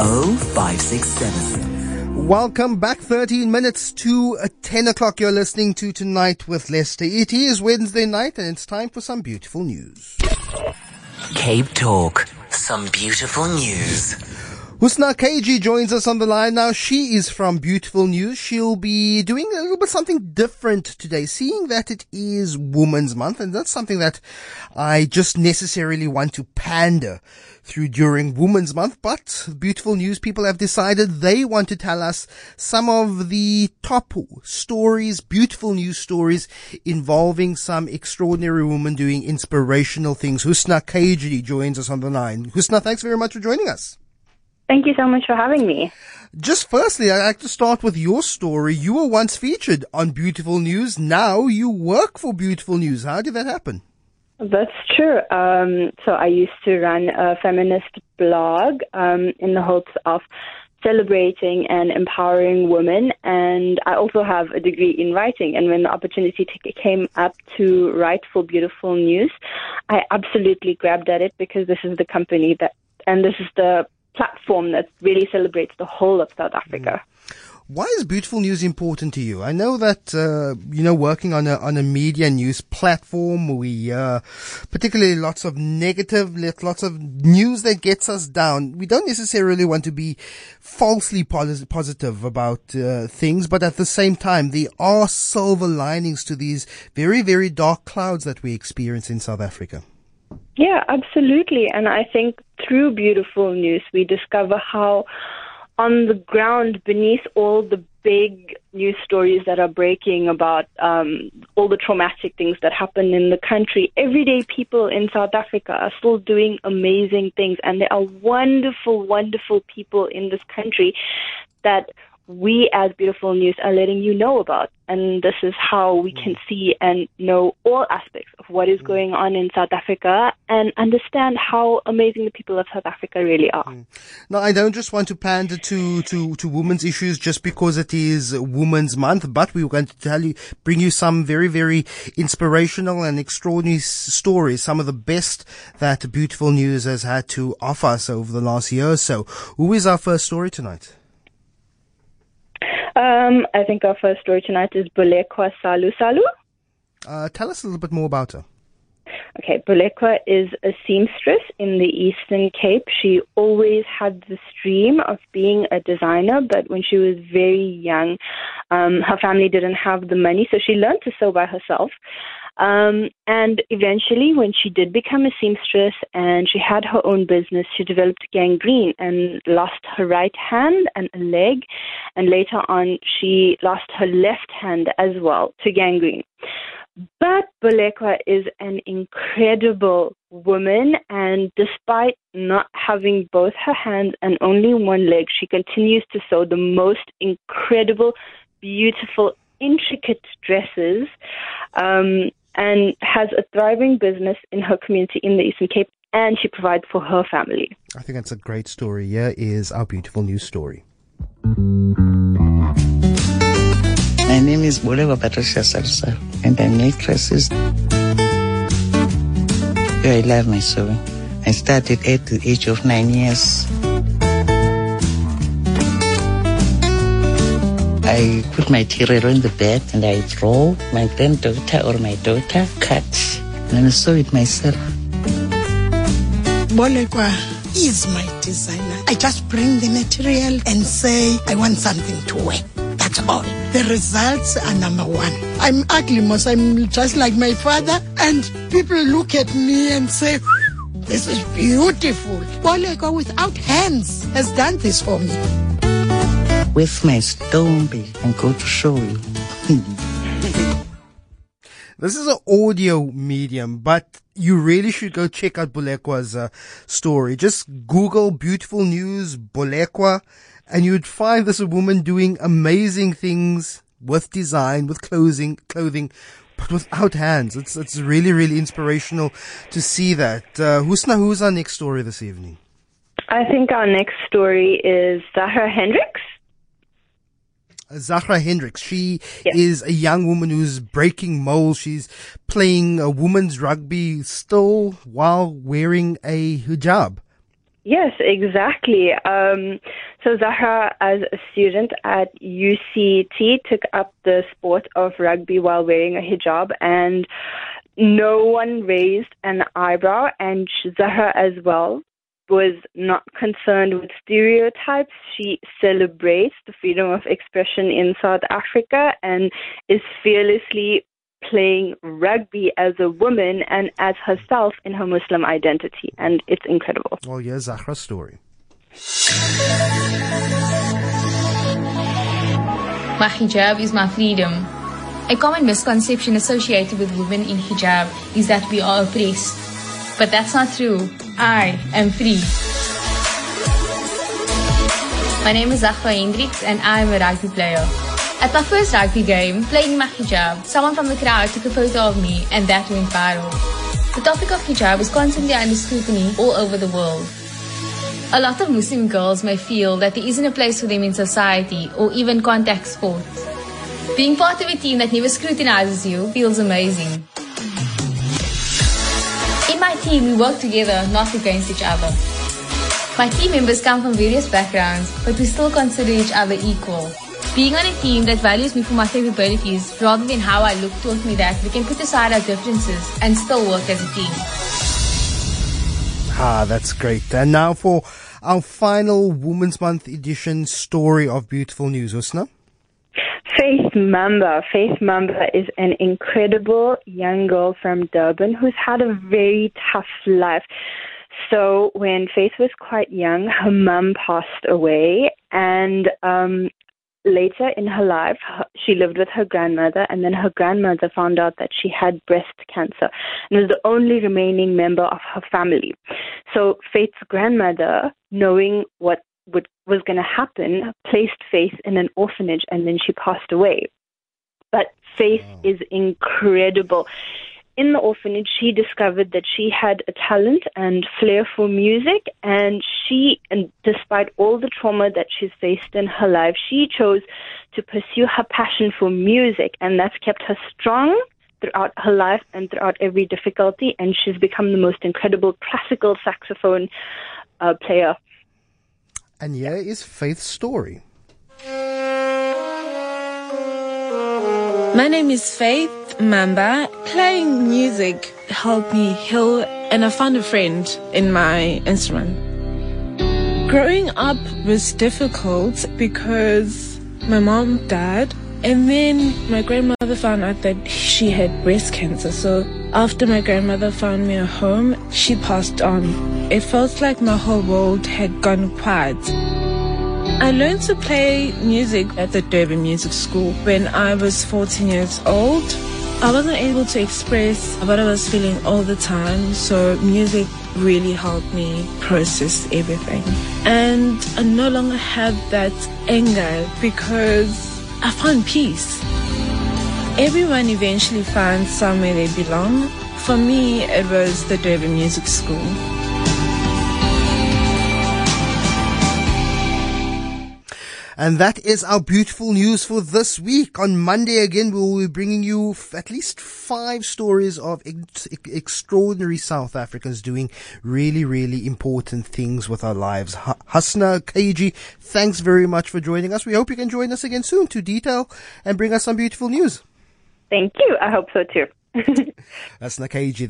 0567. Welcome back. 13 minutes to uh, 10 o'clock. You're listening to Tonight with Lester. It is Wednesday night and it's time for some beautiful news. Cape Talk. Some beautiful news. Husna KG joins us on the line now. She is from Beautiful News. She'll be doing a little bit something different today, seeing that it is Women's Month, and that's something that I just necessarily want to pander through during Women's Month. But Beautiful News people have decided they want to tell us some of the top stories, beautiful news stories involving some extraordinary women doing inspirational things. Husna KG joins us on the line. Husna, thanks very much for joining us. Thank you so much for having me. Just firstly, I'd like to start with your story. You were once featured on Beautiful News. Now you work for Beautiful News. How did that happen? That's true. Um, so I used to run a feminist blog um, in the hopes of celebrating and empowering women. And I also have a degree in writing. And when the opportunity t- came up to write for Beautiful News, I absolutely grabbed at it because this is the company that, and this is the platform that really celebrates the whole of South Africa. Mm. Why is beautiful news important to you? I know that uh, you know working on a on a media news platform, we uh, particularly lots of negative, lots of news that gets us down. We don't necessarily want to be falsely positive about uh, things, but at the same time, there are silver linings to these very very dark clouds that we experience in South Africa. Yeah, absolutely. And I think through Beautiful News, we discover how on the ground, beneath all the big news stories that are breaking about um, all the traumatic things that happen in the country, everyday people in South Africa are still doing amazing things. And there are wonderful, wonderful people in this country that we as Beautiful News are letting you know about. And this is how we can see and know all aspects of what is going on in South Africa and understand how amazing the people of South Africa really are. Mm. Now, I don't just want to pander to, to, to women's issues just because it is Women's Month, but we are going to tell you, bring you some very, very inspirational and extraordinary stories, some of the best that Beautiful News has had to offer us over the last year or so. Who is our first story tonight? Um, I think our first story tonight is Bolekwa Salusalu. Uh, tell us a little bit more about her. Okay, Bolekwa is a seamstress in the Eastern Cape. She always had this dream of being a designer, but when she was very young, um, her family didn't have the money, so she learned to sew by herself. Um, and eventually, when she did become a seamstress and she had her own business, she developed gangrene and lost her right hand and a leg. And later on, she lost her left hand as well to gangrene. But Bolekwa is an incredible woman, and despite not having both her hands and only one leg, she continues to sew the most incredible, beautiful, intricate dresses. Um, and has a thriving business in her community in the Eastern Cape, and she provides for her family. I think that's a great story. Here is our beautiful news story. My name is Bolekwa Patricia Salsa, and I'm make dresses. I love my sewing. I started at the age of nine years. I put my material on the bed and I draw my granddaughter or my daughter cut and I sew it myself. Bolekwa is my designer. I just bring the material and say, I want something to wear. That's all. The results are number one. I'm ugly, most. I'm just like my father. And people look at me and say, this is beautiful. Bolekwa without hands has done this for me with my stone and go to show you. this is an audio medium, but you really should go check out Bolekwa's uh, story. Just Google beautiful news Bolekwa and you'd find this woman doing amazing things with design, with clothing, clothing, but without hands. It's, it's really, really inspirational to see that. Uh, Husna, who's our next story this evening? I think our next story is Zahraa Hendricks. Zahraa Hendricks. She yes. is a young woman who's breaking molds. She's playing a women's rugby still while wearing a hijab. Yes, exactly. Um, so Zahraa, as a student at UCT, took up the sport of rugby while wearing a hijab, and no one raised an eyebrow, and Zahraa as well was not concerned with stereotypes. She celebrates the freedom of expression in South Africa and is fearlessly playing rugby as a woman and as herself in her Muslim identity. And it's incredible. Oh, well, here's Zahraa's story. My hijab is my freedom. A common misconception associated with women in hijab is that we are oppressed. But that's not true. I am free. My name is Zahraa Hendricks and I am a rugby player. At my first rugby game, playing my hijab, someone from the crowd took a photo of me and that went viral. The topic of hijab is constantly under scrutiny all over the world. A lot of Muslim girls may feel that there isn't a place for them in society or even contact sports. Being part of a team that never scrutinizes you feels amazing. Team, we work together, not against each other. My team members come from various backgrounds, but we still consider each other equal. Being on a team that values me for my capabilities rather than how I look taught me that we can put aside our differences and still work as a team. Ah, that's great. And now for our final Women's Month edition story of beautiful news, Husna. Faith Mamba. Faith Mamba is an incredible young girl from Durban who's had a very tough life. So when Faith was quite young, her mum passed away, and um, later in her life, she lived with her grandmother, and then her grandmother found out that she had breast cancer and was the only remaining member of her family. So Faith's grandmother, knowing what would, was going to happen, placed Faith in an orphanage, and then she passed away. But Faith is incredible in the orphanage, she discovered that she had a talent and flair for music, and she, and despite all the trauma that she's faced in her life, she chose to pursue her passion for music, and that's kept her strong throughout her life and throughout every difficulty, and she's become the most incredible classical saxophone uh, player. And here is Faith's story. My name is Faith Mamba. Playing music helped me heal, and I found a friend in my instrument. Growing up was difficult because my mom died, and then my grandmother found out that she had breast cancer. So after my grandmother found me a home, she passed on. It felt like my whole world had gone quiet. I learned to play music at the Durban Music School when I was 14 years old. I wasn't able to express what I was feeling all the time, so music really helped me process everything. And I no longer have that anger because I found peace. Everyone eventually finds somewhere they belong. For me, it was the Durban Music School. And that is our beautiful news for this week. On Monday again, we will be bringing you f- at least five stories of ex- extraordinary South Africans doing really, really important things with our lives. H- Husna KG, thanks very much for joining us. We hope you can join us again soon to detail and bring us some beautiful news. Thank you. I hope so too. That's Nakaji there.